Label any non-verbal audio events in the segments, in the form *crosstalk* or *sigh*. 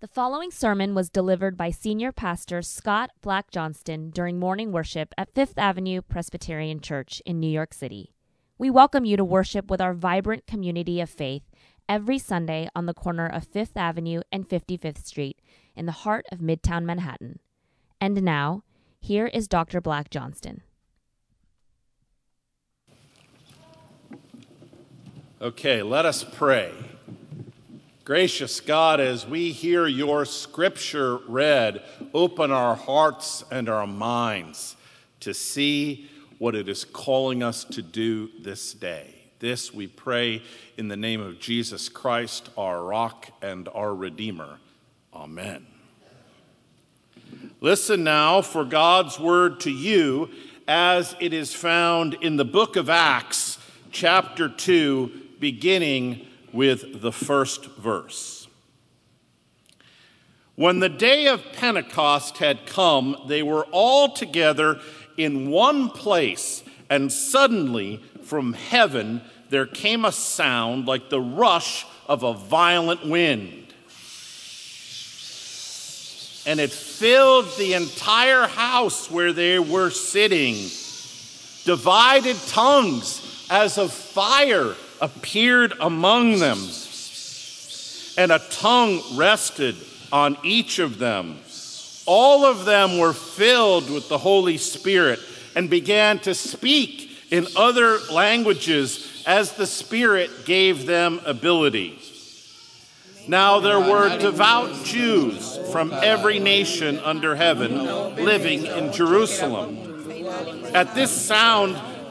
The following sermon was delivered by Senior Pastor Scott Black Johnston during morning worship at Fifth Avenue Presbyterian Church in New York City. We welcome you to worship with our vibrant community of faith every Sunday on the corner of Fifth Avenue and 55th Street in the heart of Midtown Manhattan. And now, here is Dr. Black Johnston. Okay, let us pray. Gracious God, as we hear your scripture read, open our hearts and our minds to see what it is calling us to do this day. This we pray in the name of Jesus Christ, our rock and our Redeemer. Amen. Listen now for God's word to you as it is found in the book of Acts, chapter 2, beginning with the first verse. When the day of Pentecost had come, they were all together in one place, and suddenly from heaven there came a sound like the rush of a violent wind. And it filled the entire house where they were sitting. Divided tongues as of fire appeared among them, and a tongue rested on each of them. All of them were filled with the Holy Spirit and began to speak in other languages as the Spirit gave them ability. Now there were devout Jews from every nation under heaven living in Jerusalem. At this sound,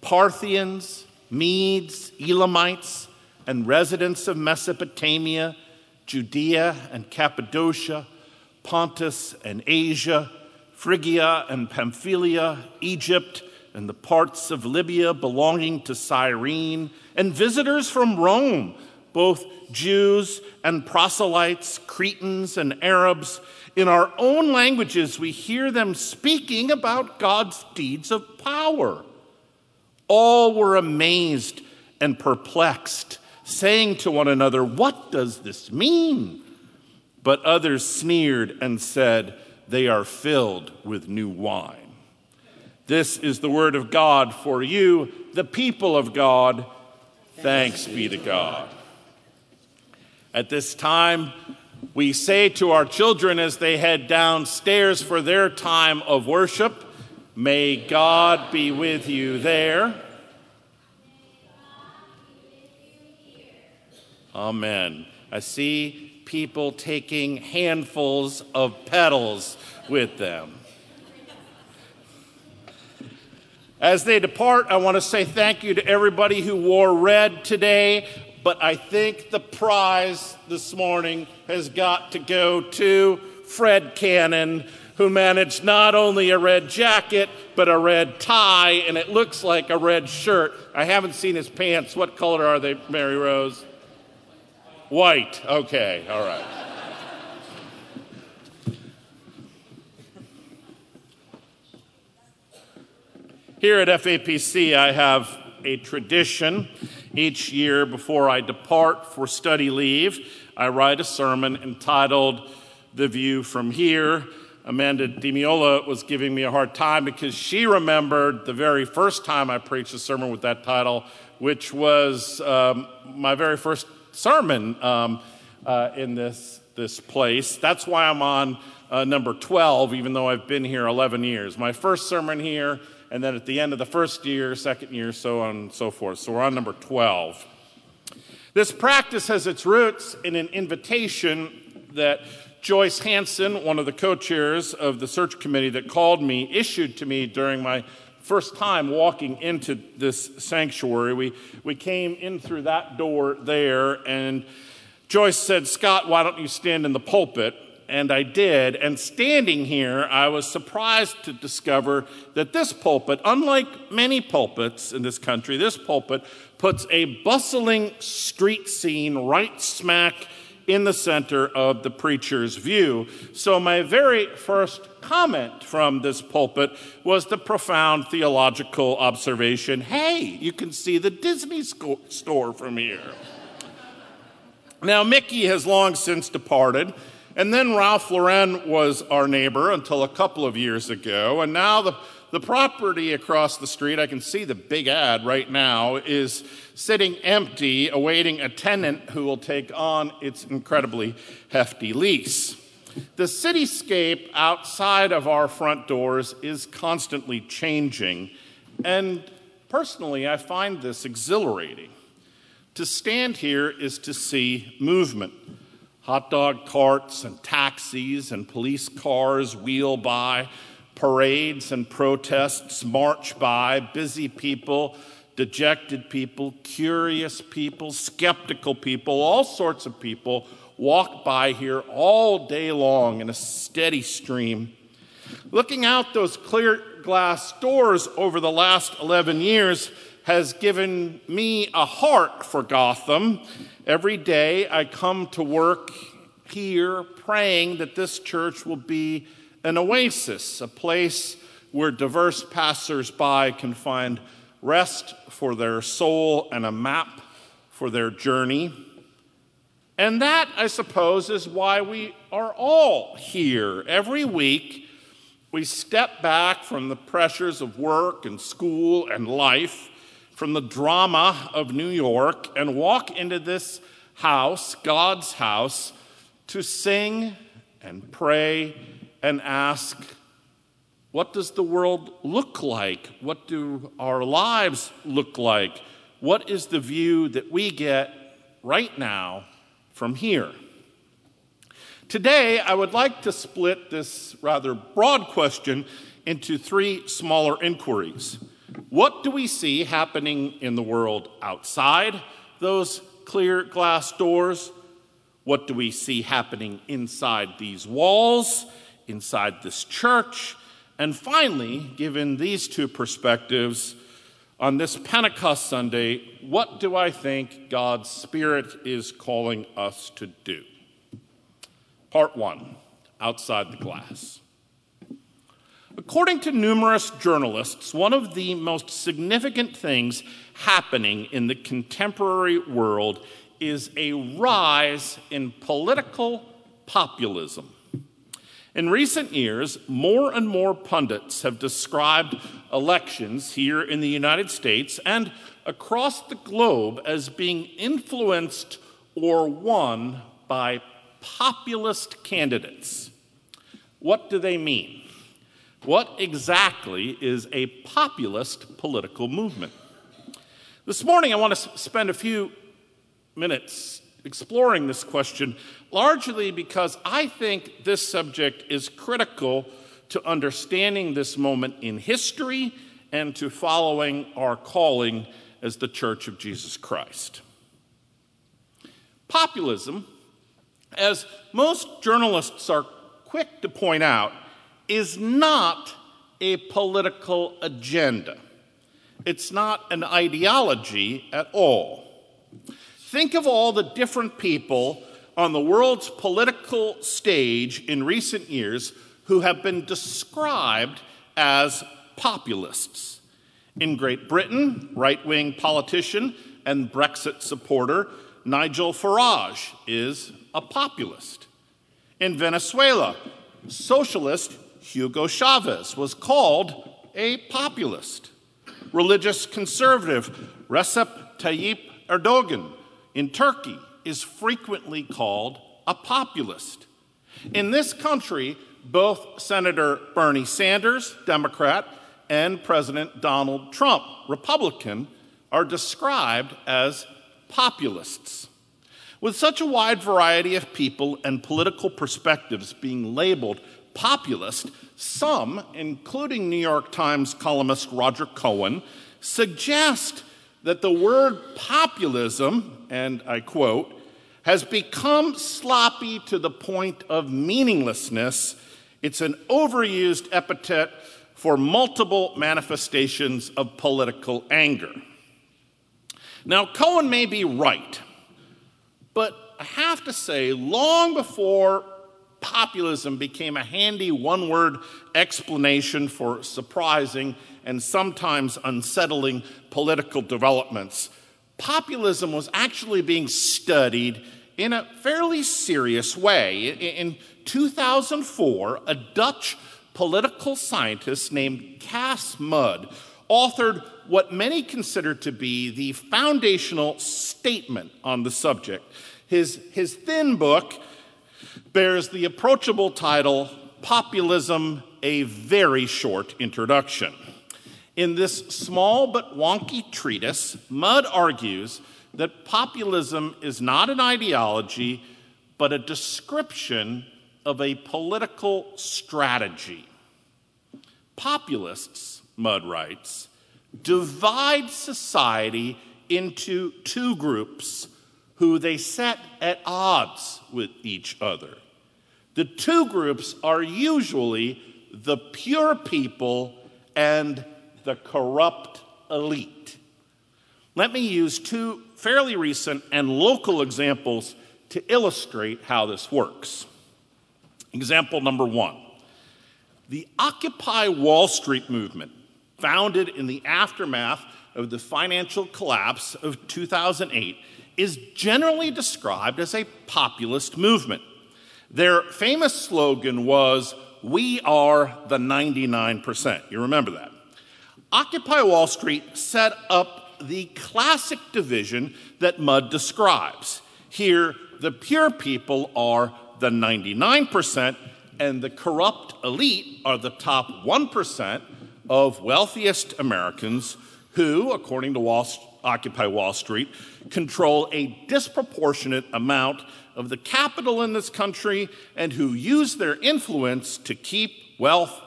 Parthians, Medes, Elamites, and residents of Mesopotamia, Judea and Cappadocia, Pontus and Asia, Phrygia and Pamphylia, Egypt, and the parts of Libya belonging to Cyrene, and visitors from Rome, both Jews and proselytes, Cretans and Arabs. In our own languages, we hear them speaking about God's deeds of power. All were amazed and perplexed, saying to one another, What does this mean? But others sneered and said, They are filled with new wine. This is the word of God for you, the people of God. Thanks be to God. At this time, we say to our children as they head downstairs for their time of worship, May God be with you there. Amen. I see people taking handfuls of petals with them. As they depart, I want to say thank you to everybody who wore red today, but I think the prize this morning has got to go to Fred Cannon who managed not only a red jacket, but a red tie, and it looks like a red shirt. I haven't seen his pants. What color are they, Mary Rose? White. Okay, all right. Here at FAPC, I have a tradition. Each year before I depart for study leave, I write a sermon entitled The View from Here Amanda Demiola was giving me a hard time because she remembered the very first time I preached a sermon with that title, which was um, my very first sermon um, uh, in this, this place. That's why I'm on uh, number 12, even though I've been here 11 years. My first sermon here, and then at the end of the first year, second year, so on and so forth. So we're on number 12. This practice has its roots in an invitation that Joyce Hanson, one of the co chairs of the search committee that called me, issued to me during my first time walking into this sanctuary. We, we came in through that door there, and Joyce said, Scott, why don't you stand in the pulpit? And I did. And standing here, I was surprised to discover that this pulpit, unlike many pulpits in this country, this pulpit puts a bustling street scene right smack in the center of the preacher's view. So, my very first comment from this pulpit was the profound theological observation hey, you can see the Disney store from here. Now, Mickey has long since departed. And then Ralph Lauren was our neighbor until a couple of years ago. And now the, the property across the street, I can see the big ad right now, is sitting empty, awaiting a tenant who will take on its incredibly hefty lease. The cityscape outside of our front doors is constantly changing. And personally, I find this exhilarating. To stand here is to see movement Hot dog carts and taxis and police cars wheel by, parades and protests march by, busy people, dejected people, curious people, skeptical people, all sorts of people walk by here all day long in a steady stream. Looking out those clear glass doors over the last 11 years has given me a heart for Gotham Every day I come to work here praying that this church will be an oasis, a place where diverse passersby can find rest for their soul and a map for their journey. And that, I suppose, is why we are all here. Every week, we step back from the pressures of work and school and life from the drama of New York and walk into this house, God's house, to sing and pray and ask, what does the world look like? What do our lives look like? What is the view that we get right now from here? Today, I would like to split this rather broad question into three smaller inquiries. What do we see happening in the world outside those clear glass doors? What do we see happening inside these walls, inside this church? And finally, given these two perspectives, on this Pentecost Sunday, what do I think God's Spirit is calling us to do? Part one outside the glass. According to numerous journalists, one of the most significant things happening in the contemporary world is a rise in political populism. In recent years, more and more pundits have described elections here in the United States and across the globe as being influenced or won by populist candidates. What do they mean? What exactly is a populist political movement? This morning, I want to spend a few minutes exploring this question, largely because I think this subject is critical to understanding this moment in history and to following our calling as the Church of Jesus Christ. Populism, as most journalists are quick to point out, is not a political agenda. It's not an ideology at all. Think of all the different people on the world's political stage in recent years who have been described as populists. In Great Britain, right wing politician and Brexit supporter Nigel Farage is a populist. In Venezuela, socialist Hugo Chavez was called a populist. Religious conservative Recep Tayyip Erdogan in Turkey is frequently called a populist. In this country, both Senator Bernie Sanders, Democrat, and President Donald Trump, Republican, are described as populists. With such a wide variety of people and political perspectives being labeled populist, some, including New York Times columnist Roger Cohen, suggest that the word populism, and I quote, has become sloppy to the point of meaninglessness. It's an overused epithet for multiple manifestations of political anger. Now, Cohen may be right, but I have to say, long before populism became a handy one word explanation for surprising and sometimes unsettling political developments, populism was actually being studied in a fairly serious way. In 2004, a Dutch political scientist named Cas Mudde authored what many consider to be the foundational statement on the subject. His, his thin book bears the approachable title Populism A Very Short Introduction. In this small but wonky treatise, Mudde argues that populism is not an ideology, but a description of a political strategy. Populists, Mudde writes, divide society into two groups who they set at odds with each other. The two groups are usually the pure people and the corrupt elite. Let me use two fairly recent and local examples to illustrate how this works. Example number one the Occupy Wall Street movement, founded in the aftermath of the financial collapse of 2008, is generally described as a populist movement. Their famous slogan was, We are the 99%. You remember that. Occupy Wall Street set up the classic division that Mudde describes. Here, the pure people are the 99%, and the corrupt elite are the top 1% of wealthiest Americans who, according to Wall, Occupy Wall Street, control a disproportionate amount of the capital in this country and who use their influence to keep wealth,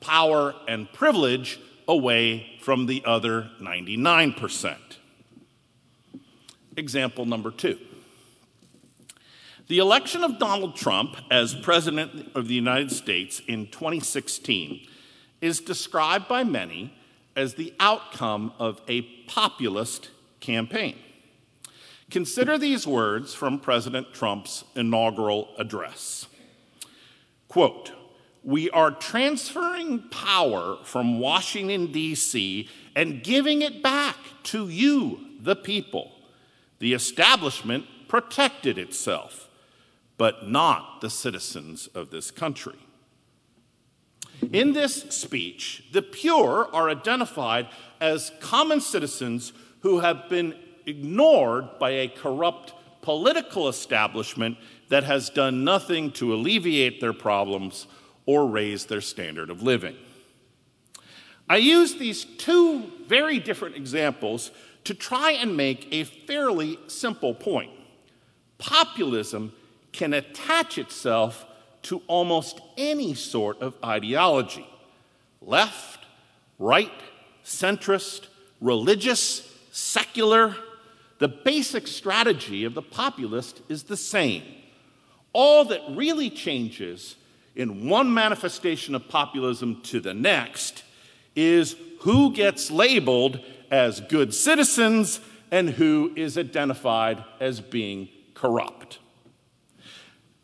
power, and privilege away from the other 99%. Example number two. The election of Donald Trump as President of the United States in 2016 is described by many as the outcome of a populist campaign. Consider these words from President Trump's inaugural address. Quote, we are transferring power from Washington, D.C., and giving it back to you, the people. The establishment protected itself, but not the citizens of this country. In this speech, the pure are identified as common citizens who have been ignored by a corrupt political establishment that has done nothing to alleviate their problems or raise their standard of living. I use these two very different examples to try and make a fairly simple point. Populism can attach itself to almost any sort of ideology left, right, centrist, religious, secular. The basic strategy of the populist is the same. All that really changes in one manifestation of populism to the next is who gets labeled as good citizens and who is identified as being corrupt.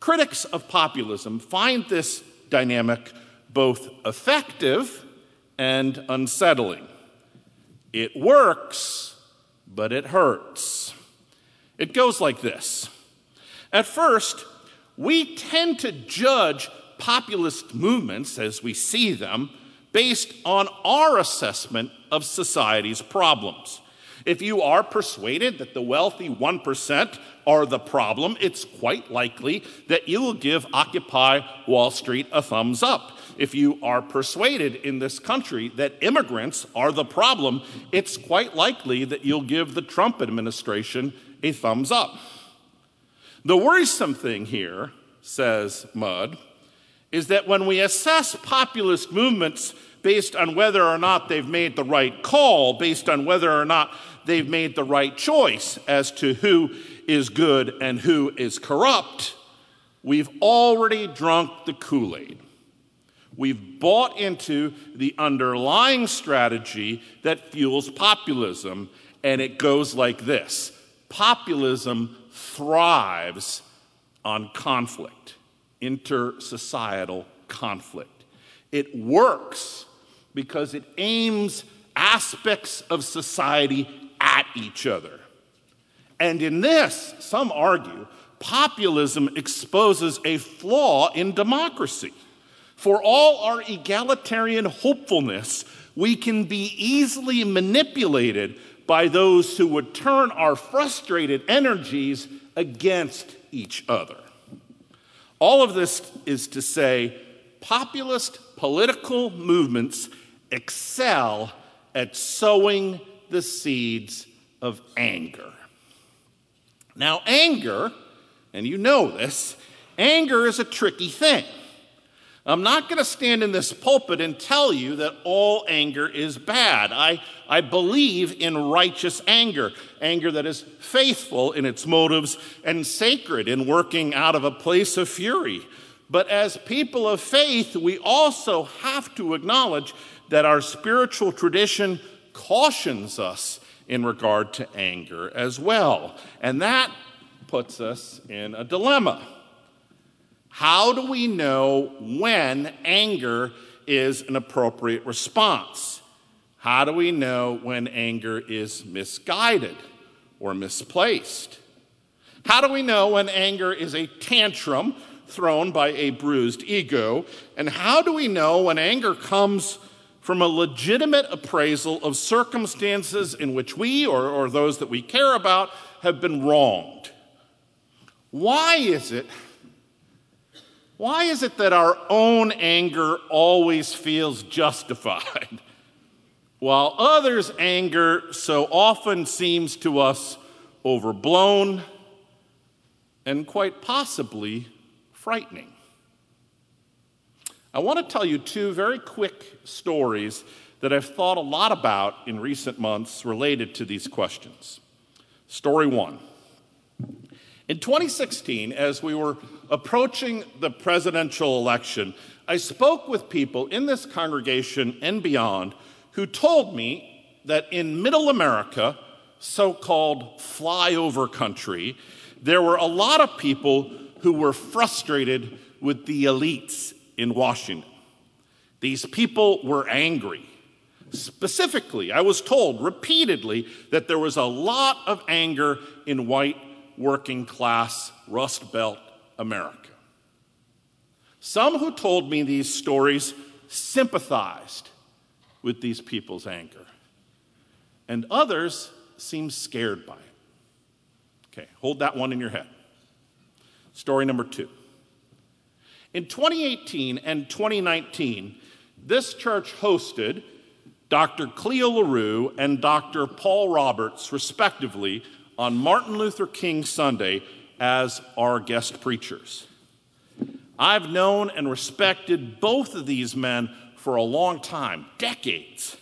Critics of populism find this dynamic both effective and unsettling. It works, but it hurts. It goes like this At first, we tend to judge populist movements as we see them based on our assessment of society's problems. If you are persuaded that the wealthy 1% are the problem, it's quite likely that you will give Occupy Wall Street a thumbs up. If you are persuaded in this country that immigrants are the problem, it's quite likely that you'll give the Trump administration a thumbs up. The worrisome thing here, says Mudde, is that when we assess populist movements based on whether or not they've made the right call, based on whether or not they've made the right choice as to who is good and who is corrupt, we've already drunk the Kool Aid. We've bought into the underlying strategy that fuels populism, and it goes like this Populism thrives on conflict, intersocietal conflict. It works because it aims aspects of society at each other. And in this, some argue, populism exposes a flaw in democracy. For all our egalitarian hopefulness, we can be easily manipulated by those who would turn our frustrated energies against each other. All of this is to say, populist political movements excel at sowing the seeds of anger. Now, anger, and you know this, anger is a tricky thing. I'm not going to stand in this pulpit and tell you that all anger is bad. I, I believe in righteous anger, anger that is faithful in its motives and sacred in working out of a place of fury. But as people of faith, we also have to acknowledge that our spiritual tradition cautions us in regard to anger as well. And that puts us in a dilemma. How do we know when anger is an appropriate response? How do we know when anger is misguided or misplaced? How do we know when anger is a tantrum thrown by a bruised ego? And how do we know when anger comes from a legitimate appraisal of circumstances in which we or, or those that we care about have been wronged? Why is it why is it that our own anger always feels justified, *laughs* while others' anger so often seems to us overblown and quite possibly frightening? I want to tell you two very quick stories that I've thought a lot about in recent months related to these questions. Story one. In 2016, as we were approaching the presidential election, I spoke with people in this congregation and beyond who told me that in middle America, so called flyover country, there were a lot of people who were frustrated with the elites in Washington. These people were angry. Specifically, I was told repeatedly that there was a lot of anger in white working class Rust Belt America. Some who told me these stories sympathized with these people's anger, and others seemed scared by it. Okay, hold that one in your head. Story number two. In 2018 and 2019, this church hosted Dr. Cleo LaRue and Dr. Paul Roberts, respectively, on Martin Luther King Sunday as our guest preachers. I've known and respected both of these men for a long time, decades.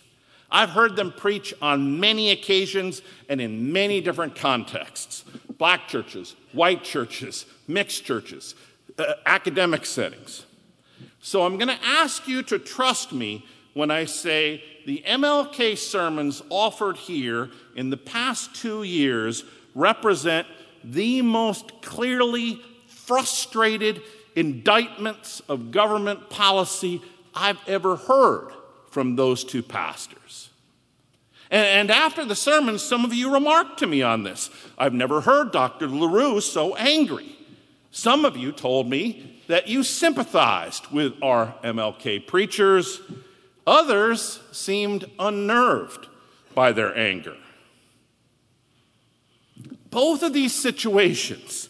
I've heard them preach on many occasions and in many different contexts black churches, white churches, mixed churches, uh, academic settings. So I'm going to ask you to trust me when I say the MLK sermons offered here in the past two years represent the most clearly frustrated indictments of government policy I've ever heard from those two pastors. And, after the sermon, some of you remarked to me on this. I've never heard Dr. LaRue so angry. Some of you told me that you sympathized with our MLK preachers. Others seemed unnerved by their anger. Both of these situations,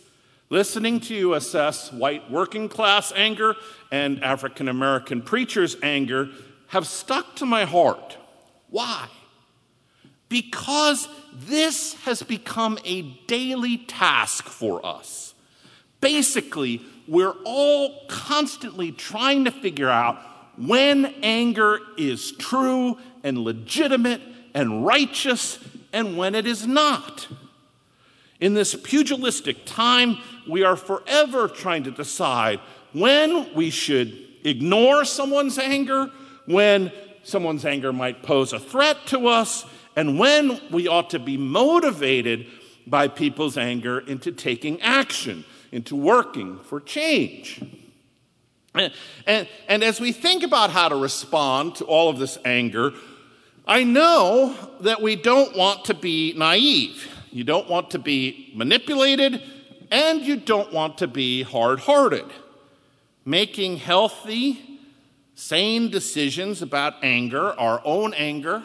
listening to you assess white working class anger and African American preachers' anger, have stuck to my heart. Why? Because this has become a daily task for us. Basically, we're all constantly trying to figure out when anger is true and legitimate and righteous and when it is not. In this pugilistic time, we are forever trying to decide when we should ignore someone's anger, when someone's anger might pose a threat to us, and when we ought to be motivated by people's anger into taking action, into working for change. And, and, as we think about how to respond to all of this anger, I know that we don't want to be naive. You don't want to be manipulated, and you don't want to be hard hearted. Making healthy, sane decisions about anger, our own anger,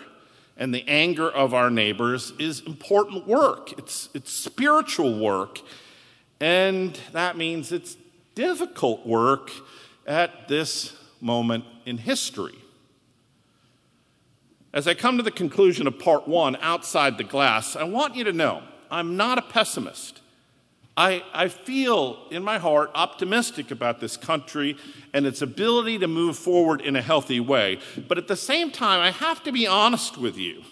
and the anger of our neighbors is important work. It's, it's spiritual work. And that means it's difficult work at this moment in history. As I come to the conclusion of part one, outside the glass, I want you to know I'm not a pessimist. I, I feel in my heart optimistic about this country and its ability to move forward in a healthy way. But at the same time, I have to be honest with you.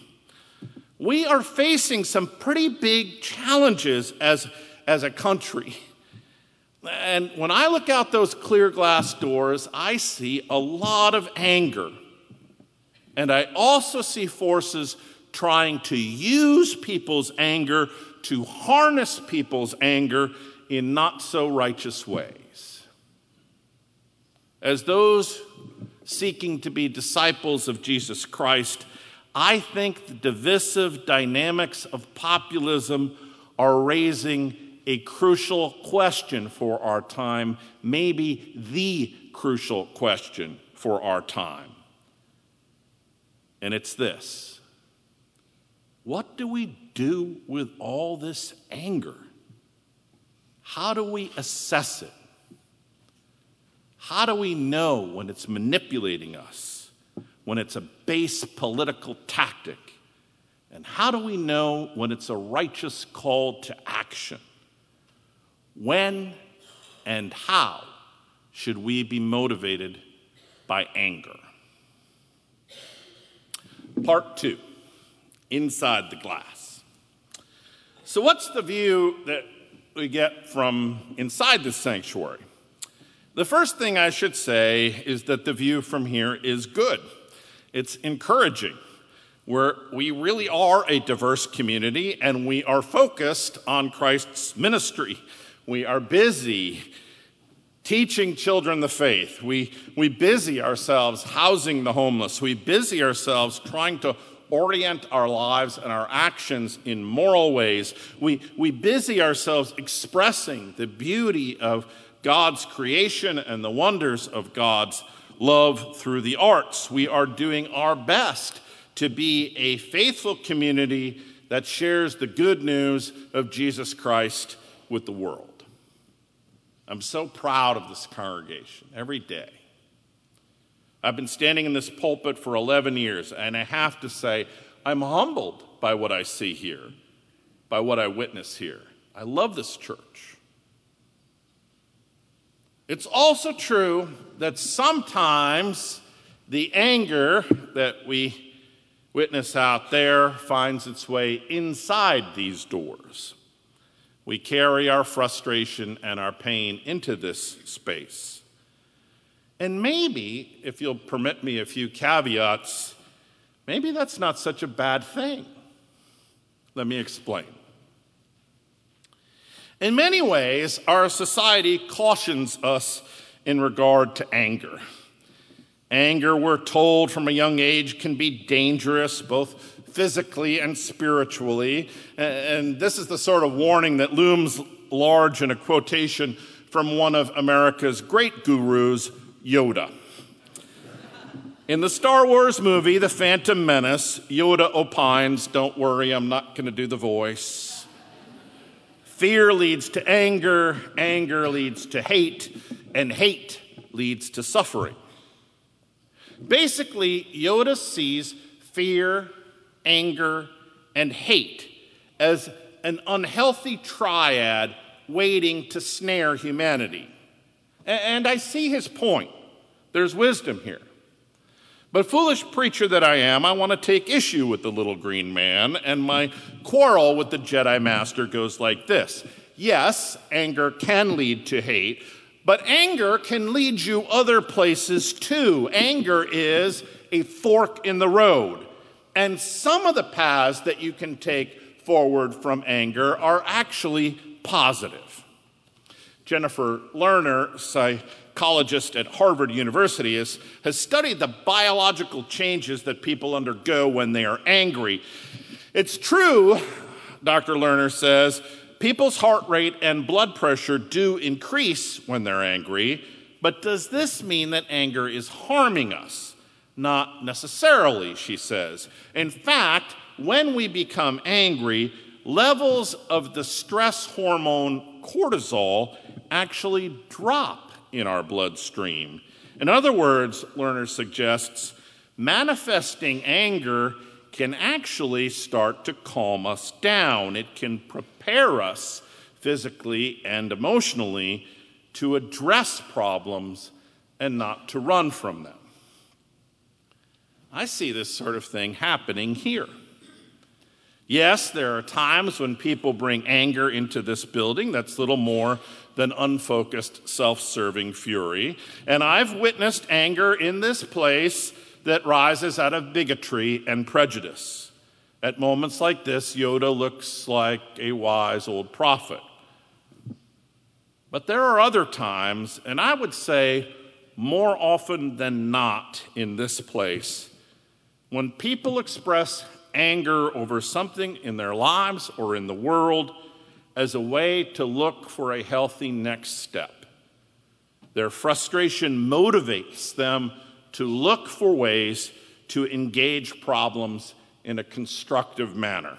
We are facing some pretty big challenges as, as a country. And when I look out those clear glass doors, I see a lot of anger. And I also see forces trying to use people's anger to harness people's anger in not so righteous ways. As those seeking to be disciples of Jesus Christ, I think the divisive dynamics of populism are raising a crucial question for our time, maybe the crucial question for our time. And it's this What do we do with all this anger? How do we assess it? How do we know when it's manipulating us, when it's a base political tactic? And how do we know when it's a righteous call to action? When and how should we be motivated by anger? Part two Inside the Glass. So, what's the view that we get from inside this sanctuary? The first thing I should say is that the view from here is good. It's encouraging. Where we really are a diverse community and we are focused on Christ's ministry. We are busy teaching children the faith. We, we busy ourselves housing the homeless. We busy ourselves trying to orient our lives and our actions in moral ways. We, we busy ourselves expressing the beauty of God's creation and the wonders of God's love through the arts. We are doing our best to be a faithful community that shares the good news of Jesus Christ with the world. I'm so proud of this congregation every day. I've been standing in this pulpit for 11 years, and I have to say, I'm humbled by what I see here, by what I witness here. I love this church. It's also true that sometimes the anger that we witness out there finds its way inside these doors. We carry our frustration and our pain into this space. And maybe, if you'll permit me a few caveats, maybe that's not such a bad thing. Let me explain. In many ways, our society cautions us in regard to anger. Anger, we're told from a young age, can be dangerous, both physically and spiritually. And this is the sort of warning that looms large in a quotation from one of America's great gurus, Yoda. In the Star Wars movie, The Phantom Menace, Yoda opines, Don't worry, I'm not going to do the voice. Fear leads to anger, anger leads to hate, and hate leads to suffering. Basically, Yoda sees fear, anger, and hate as an unhealthy triad waiting to snare humanity. And I see his point. There's wisdom here. But, foolish preacher that I am, I want to take issue with the little green man, and my quarrel with the Jedi Master goes like this Yes, anger can lead to hate, but anger can lead you other places too. Anger is a fork in the road. And some of the paths that you can take forward from anger are actually positive. Jennifer Lerner, psychologist at Harvard University, has, has studied the biological changes that people undergo when they are angry. It's true, Dr. Lerner says, people's heart rate and blood pressure do increase when they're angry, but does this mean that anger is harming us? Not necessarily, she says. In fact, when we become angry, levels of the stress hormone cortisol actually drop in our bloodstream. In other words, Lerner suggests, manifesting anger can actually start to calm us down. It can prepare us physically and emotionally to address problems and not to run from them. I see this sort of thing happening here. Yes, there are times when people bring anger into this building that's little more than unfocused, self serving fury. And I've witnessed anger in this place that rises out of bigotry and prejudice. At moments like this, Yoda looks like a wise old prophet. But there are other times, and I would say more often than not in this place, when people express anger over something in their lives or in the world as a way to look for a healthy next step. Their frustration motivates them to look for ways to engage problems in a constructive manner.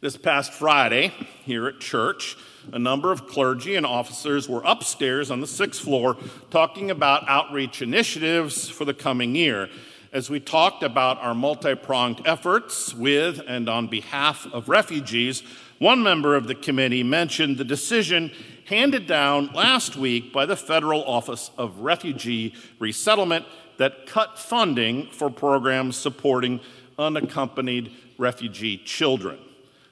This past Friday, here at church, a number of clergy and officers were upstairs on the sixth floor talking about outreach initiatives for the coming year as we talked about our multi pronged efforts with and on behalf of refugees, one member of the committee mentioned the decision handed down last week by the Federal Office of Refugee Resettlement that cut funding for programs supporting unaccompanied refugee children.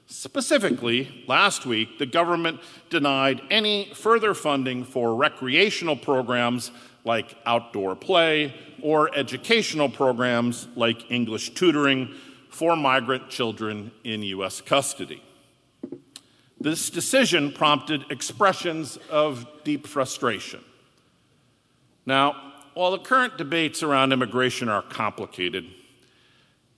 Specifically, last week, the government denied any further funding for recreational programs like outdoor play or educational programs like English tutoring for migrant children in U.S. custody. This decision prompted expressions of deep frustration. Now, while the current debates around immigration are complicated,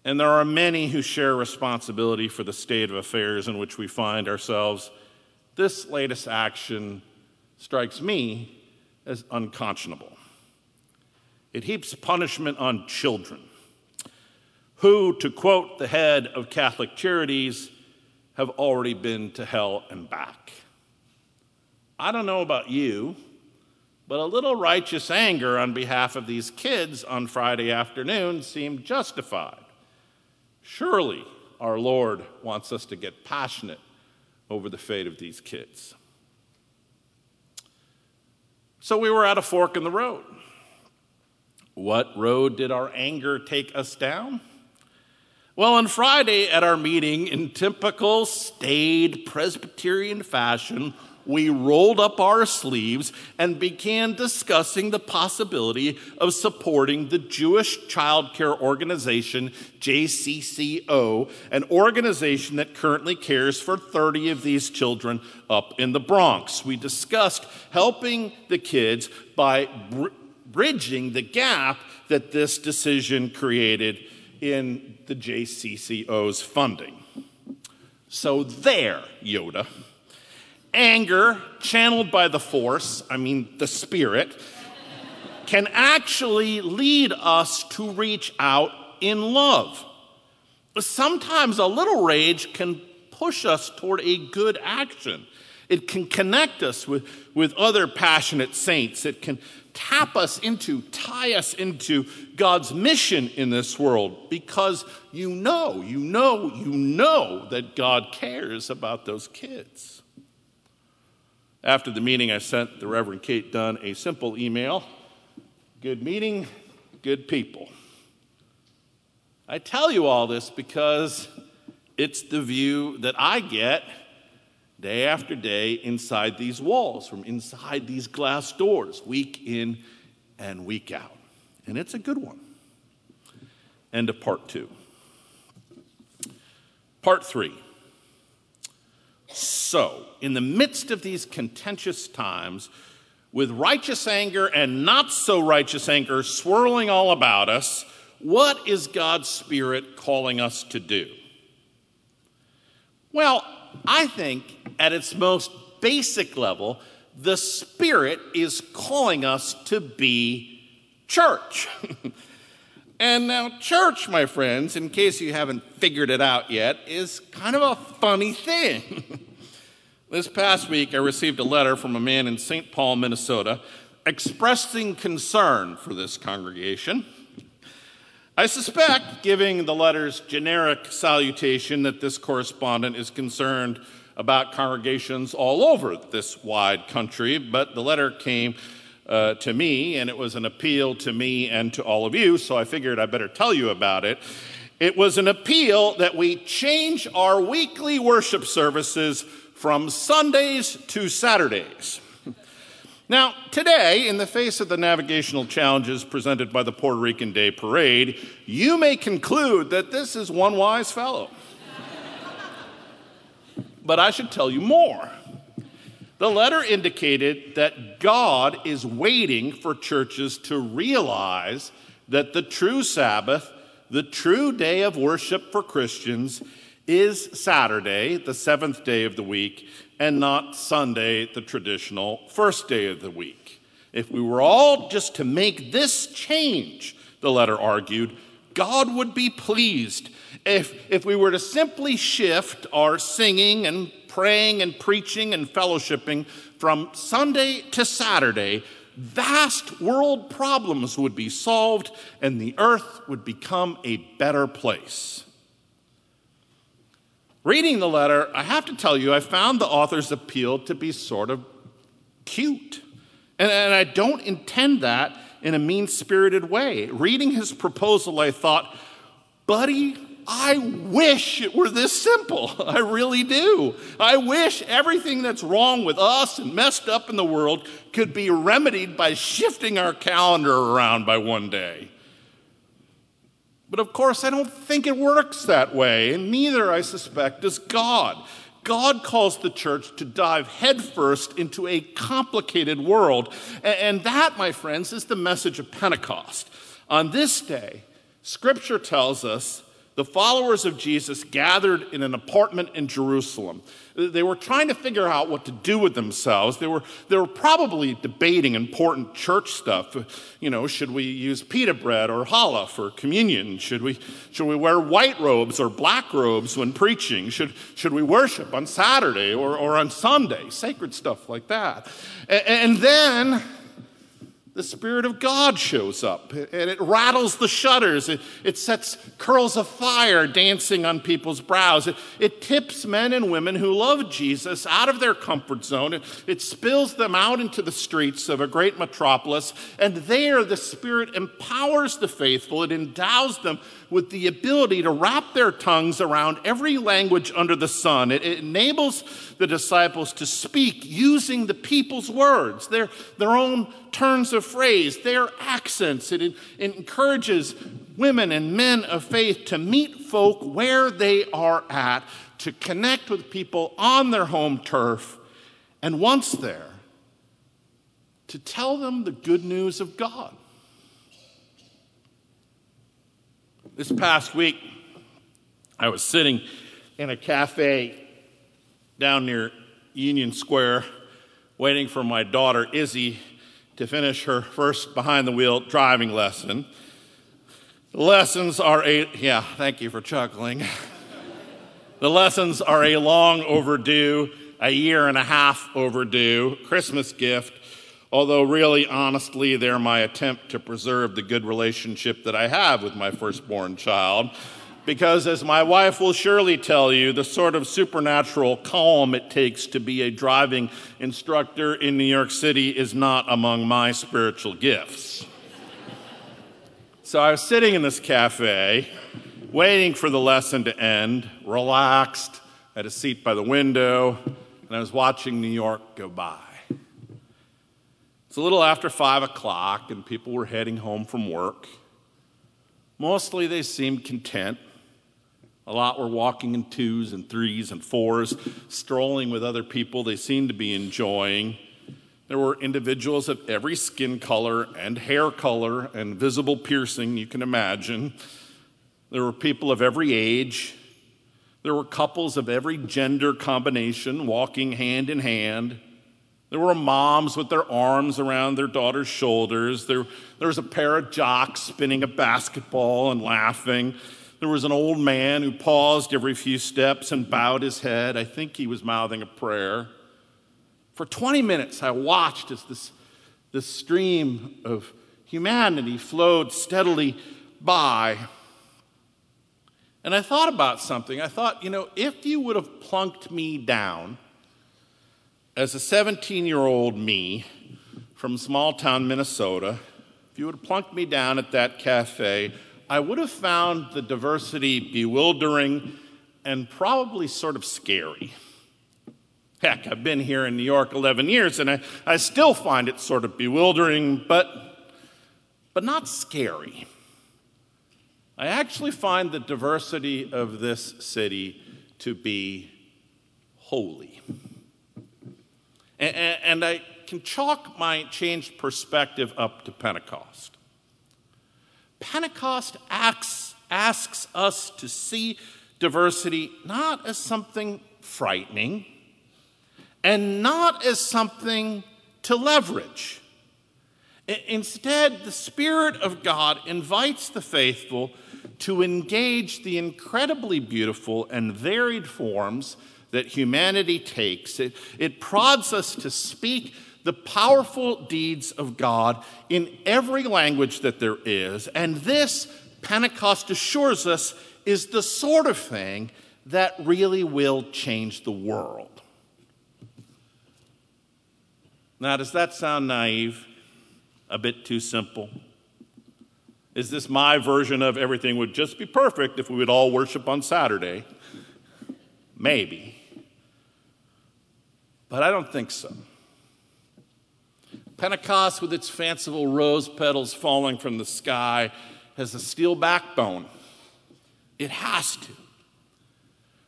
and there are many who share responsibility for the state of affairs in which we find ourselves, this latest action strikes me as unconscionable. It heaps punishment on children, who, to quote the head of Catholic Charities, have already been to hell and back. I don't know about you, but a little righteous anger on behalf of these kids on Friday afternoon seemed justified. Surely our Lord wants us to get passionate over the fate of these kids. So we were at a fork in the road. What road did our anger take us down? Well, on Friday at our meeting, in typical staid Presbyterian fashion, we rolled up our sleeves and began discussing the possibility of supporting the Jewish child care organization, JCCO, an organization that currently cares for 30 of these children up in the Bronx. We discussed helping the kids by bridging the gap that this decision created in the JCCO's funding. So, there, Yoda. Anger, channeled by the force, I mean the spirit, can actually lead us to reach out in love. Sometimes a little rage can push us toward a good action. It can connect us with, with other passionate saints. It can tap us into, tie us into God's mission in this world because you know, you know, you know that God cares about those kids. After the meeting, I sent the Reverend Kate Dunn a simple email Good meeting, good people. I tell you all this because it's the view that I get day after day inside these walls, from inside these glass doors, week in and week out. And it's a good one. End of part two. Part three. So, in the midst of these contentious times, with righteous anger and not so righteous anger swirling all about us, what is God's Spirit calling us to do? Well, I think at its most basic level, the Spirit is calling us to be church. *laughs* and now, church, my friends, in case you haven't figured it out yet, is kind of a funny thing. *laughs* this past week, I received a letter from a man in St. Paul, Minnesota, expressing concern for this congregation. I suspect, giving the letter's generic salutation, that this correspondent is concerned about congregations all over this wide country, but the letter came uh, to me, and it was an appeal to me and to all of you, so I figured I better tell you about it. It was an appeal that we change our weekly worship services from Sundays to Saturdays. Now, today, in the face of the navigational challenges presented by the Puerto Rican Day Parade, you may conclude that this is one wise fellow. but I should tell you more. The letter indicated that God is waiting for churches to realize that the true Sabbath, the true day of worship for Christians, is Saturday, the seventh day of the week, and not Sunday, the traditional first day of the week. If we were all just to make this change, the letter argued, God would be pleased. If, if we were to simply shift our singing and praying and preaching and fellowshipping from Sunday to Saturday, vast world problems would be solved and the earth would become a better place. Reading the letter, I have to tell you, I found the author's appeal to be sort of cute. And, and I don't intend that in a mean spirited way. Reading his proposal, I thought, buddy, I wish it were this simple. *laughs* I really do. I wish everything that's wrong with us and messed up in the world could be remedied by shifting our calendar around by one day. But of course, I don't think it works that way, and neither, I suspect, does God. God calls the church to dive headfirst into a complicated world. And that, my friends, is the message of Pentecost. On this day, Scripture tells us the followers of Jesus gathered in an apartment in Jerusalem. They were trying to figure out what to do with themselves. They were, they were probably debating important church stuff. You know, should we use pita bread or challah for communion? Should we, should we wear white robes or black robes when preaching? Should, should we worship on Saturday or, or on Sunday? Sacred stuff like that. and, and then the Spirit of God shows up and it rattles the shutters. It, it sets curls of fire dancing on people's brows. It, it tips men and women who love Jesus out of their comfort zone. It, it spills them out into the streets of a great metropolis. And there, the Spirit empowers the faithful. It endows them with the ability to wrap their tongues around every language under the sun. It, it enables the disciples to speak using the people's words, their, their own turns of phrase, their accents. It, it encourages women and men of faith to meet folk where they are at, to connect with people on their home turf, and once there, to tell them the good news of God. This past week, I was sitting in a cafe down near Union Square waiting for my daughter Izzy to finish her first behind the wheel driving lesson. Lessons are a, yeah, thank you for chuckling. the lessons are a long overdue, a year and a half overdue Christmas gift although really honestly, they're my attempt to preserve the good relationship that I have with my firstborn child. Because, as my wife will surely tell you, the sort of supernatural calm it takes to be a driving instructor in New York City is not among my spiritual gifts. so I was sitting in this cafe, waiting for the lesson to end, relaxed, at a seat by the window, and I was watching New York go by. It's a little after five o'clock, and people were heading home from work. Mostly they seemed content. A lot were walking in twos and threes and fours, strolling with other people they seemed to be enjoying. There were individuals of every skin color and hair color and visible piercing you can imagine. There were people of every age. There were couples of every gender combination walking hand in hand. There were moms with their arms around their daughter's shoulders. There, there was a pair of jocks spinning a basketball and laughing. There was an old man who paused every few steps and bowed his head. I think he was mouthing a prayer. For 20 minutes, I watched as this, this stream of humanity flowed steadily by. And I thought about something. I thought, you know, if you would have plunked me down as a 17 year old me from small town Minnesota, if you would have plunked me down at that cafe, I would have found the diversity bewildering and probably sort of scary. Heck, I've been here in New York 11 years and I, I still find it sort of bewildering, but, but not scary. I actually find the diversity of this city to be holy. And, and, I can chalk my changed perspective up to Pentecost. Pentecost asks, asks us to see diversity not as something frightening and not as something to leverage. Instead, the Spirit of God invites the faithful to engage the incredibly beautiful and varied forms that humanity takes. It, it prods us to speak the powerful deeds of God in every language that there is. And this, Pentecost assures us, is the sort of thing that really will change the world. Now, does that sound naive? A bit too simple? Is this my version of everything would just be perfect if we would all worship on Saturday? Maybe. But I don't think so. Pentecost, with its fanciful rose petals falling from the sky, has a steel backbone. It has to.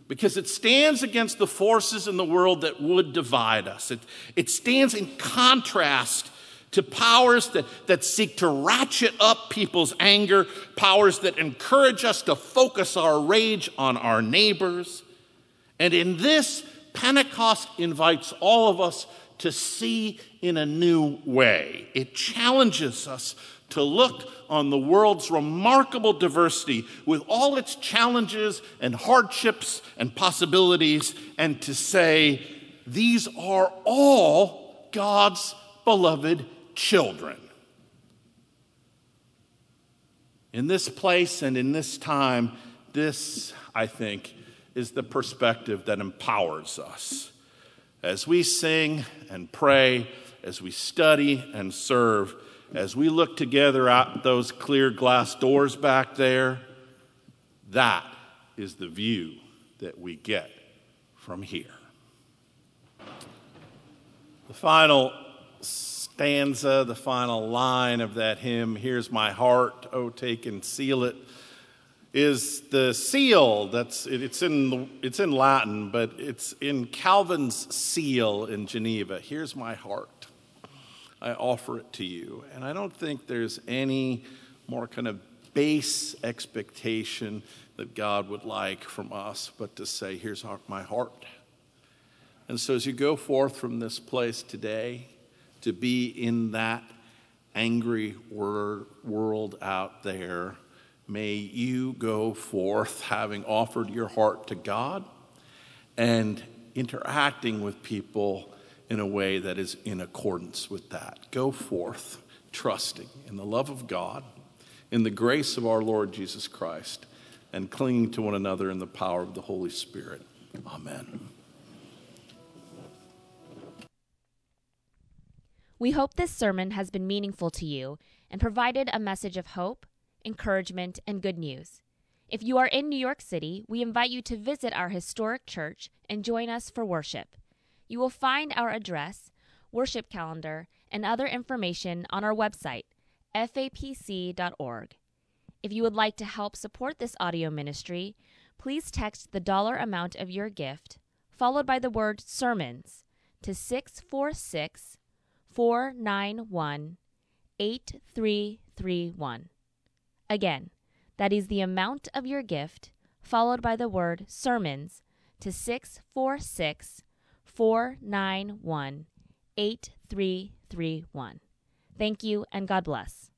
Because it stands against the forces in the world that would divide us. It, it stands in contrast to powers that, that seek to ratchet up people's anger, powers that encourage us to focus our rage on our neighbors. And in this, Pentecost invites all of us to see in a new way. It challenges us to look on the world's remarkable diversity with all its challenges and hardships and possibilities and to say, these are all God's beloved children. In this place and in this time, this, I think, is the perspective that empowers us. As we sing and pray, as we study and serve, as we look together out those clear glass doors back there, that is the view that we get from here. The final stanza, the final line of that hymn, Here's My Heart, Oh, take and seal it, is the seal that's it's in it's in Latin, but it's in Calvin's seal in Geneva. Here's my heart. I offer it to you. And I don't think there's any more kind of base expectation that God would like from us, but to say, here's my heart. And so as you go forth from this place today, to be in that angry world out there May you go forth having offered your heart to God and interacting with people in a way that is in accordance with that. Go forth trusting in the love of God, in the grace of our Lord Jesus Christ, and clinging to one another in the power of the Holy Spirit. Amen. We hope this sermon has been meaningful to you and provided a message of hope, encouragement, and good news. If you are in New York City, we invite you to visit our historic church and join us for worship. You will find our address, worship calendar, and other information on our website, fapc.org. If you would like to help support this audio ministry, please text the dollar amount of your gift, followed by the word sermons, to 646 491 8331. Again, that is the amount of your gift, followed by the word sermons, to 646 491 8331. Thank you and God bless.